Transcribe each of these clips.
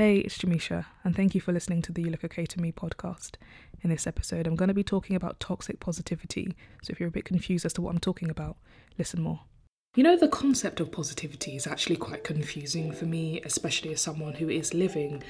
Hey, it's Jameisha, and thank you for listening to the You Look Okay to Me podcast. In this episode, I'm going to be talking about toxic positivity, so if you're a bit confused as to what I'm talking about, listen more. You know, the concept of positivity is actually quite confusing for me, especially as someone who is living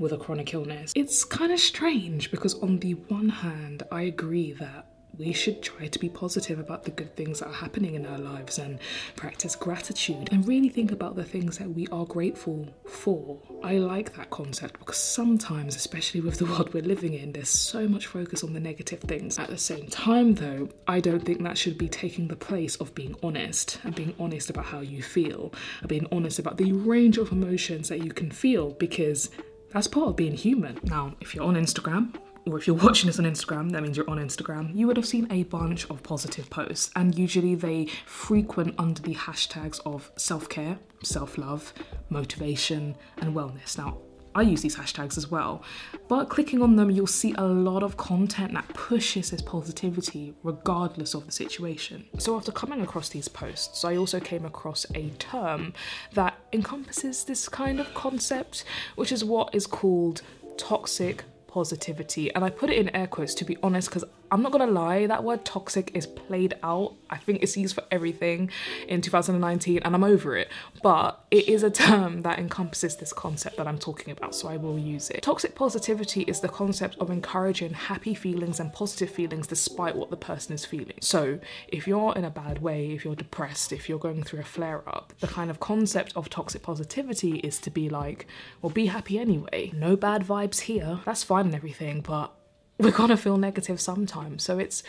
with a chronic illness. It's kind of strange because, on the one hand, I agree that we should try to be positive about the good things that are happening in our lives and practice gratitude and really think about the things that we are grateful for. I like that concept because sometimes, especially with the world we're living in, there's so much focus on the negative things. At the same time, though, I don't think that should be taking the place of being honest and being honest about how you feel and being honest about the range of emotions that you can feel because that's part of being human. Now, if you're on Instagram, or if you're watching this on Instagram, that means you're on Instagram, you would have seen a bunch of positive posts. And usually they frequent under the hashtags of self care, self love, motivation, and wellness. Now, I use these hashtags as well. But clicking on them, you'll see a lot of content that pushes this positivity regardless of the situation. So, after coming across these posts, I also came across a term that encompasses this kind of concept, which is what is called toxic positivity. And I put it in air quotes to be honest, because I'm not gonna lie, that word toxic is played out. I think it's used for everything in 2019 and I'm over it. But it is a term that encompasses this concept that I'm talking about, so I will use it. Toxic positivity is the concept of encouraging happy feelings and positive feelings despite what the person is feeling. So if you're in a bad way, if you're depressed, if you're going through a flare up, the kind of concept of toxic positivity is to be like, well, be happy anyway. No bad vibes here. That's fine and everything, but we're gonna feel negative sometimes. So it's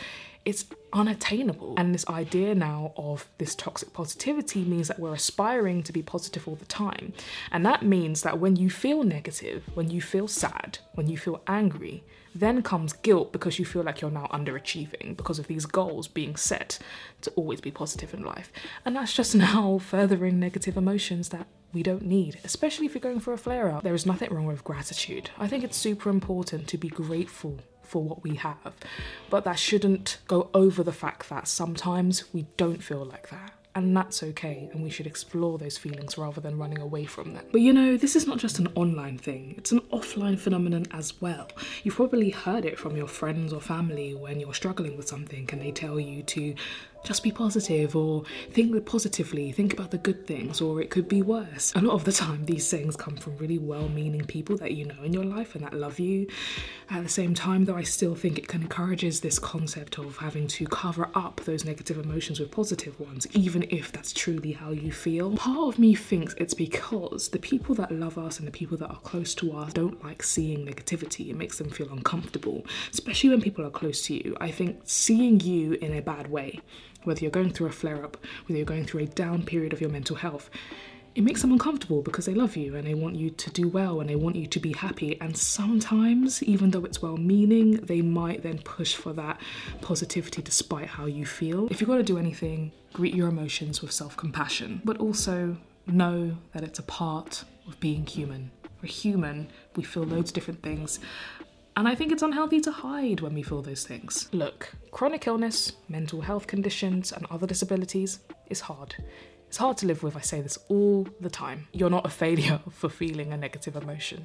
it's unattainable. And this idea now of this toxic positivity means that we're aspiring to be positive all the time. And that means that when you feel negative, when you feel sad, when you feel angry, then comes guilt because you feel like you're now underachieving because of these goals being set to always be positive in life. And that's just now furthering negative emotions that we don't need, especially if you're going for a flare up. There is nothing wrong with gratitude. I think it's super important to be grateful for what we have. But that shouldn't go over the fact that sometimes we don't feel like that. And that's okay, and we should explore those feelings rather than running away from them. But you know, this is not just an online thing, it's an offline phenomenon as well. You've probably heard it from your friends or family when you're struggling with something and they tell you to just be positive or think positively, think about the good things, or it could be worse. A lot of the time, these sayings come from really well meaning people that you know in your life and that love you. At the same time, though, I still think it encourages this concept of having to cover up those negative emotions with positive ones, even if that's truly how you feel. Part of me thinks it's because the people that love us and the people that are close to us don't like seeing negativity. It makes them feel uncomfortable, especially when people are close to you. I think seeing you in a bad way whether you're going through a flare up, whether you're going through a down period of your mental health, it makes them uncomfortable because they love you and they want you to do well and they want you to be happy. And sometimes, even though it's well meaning, they might then push for that positivity despite how you feel. If you're going to do anything, greet your emotions with self compassion, but also know that it's a part of being human. We're human, we feel loads of different things, and I think it's unhealthy to hide when we feel those things. Look, chronic illness, mental health conditions, and other disabilities is hard. It's hard to live with, I say this all the time. You're not a failure for feeling a negative emotion.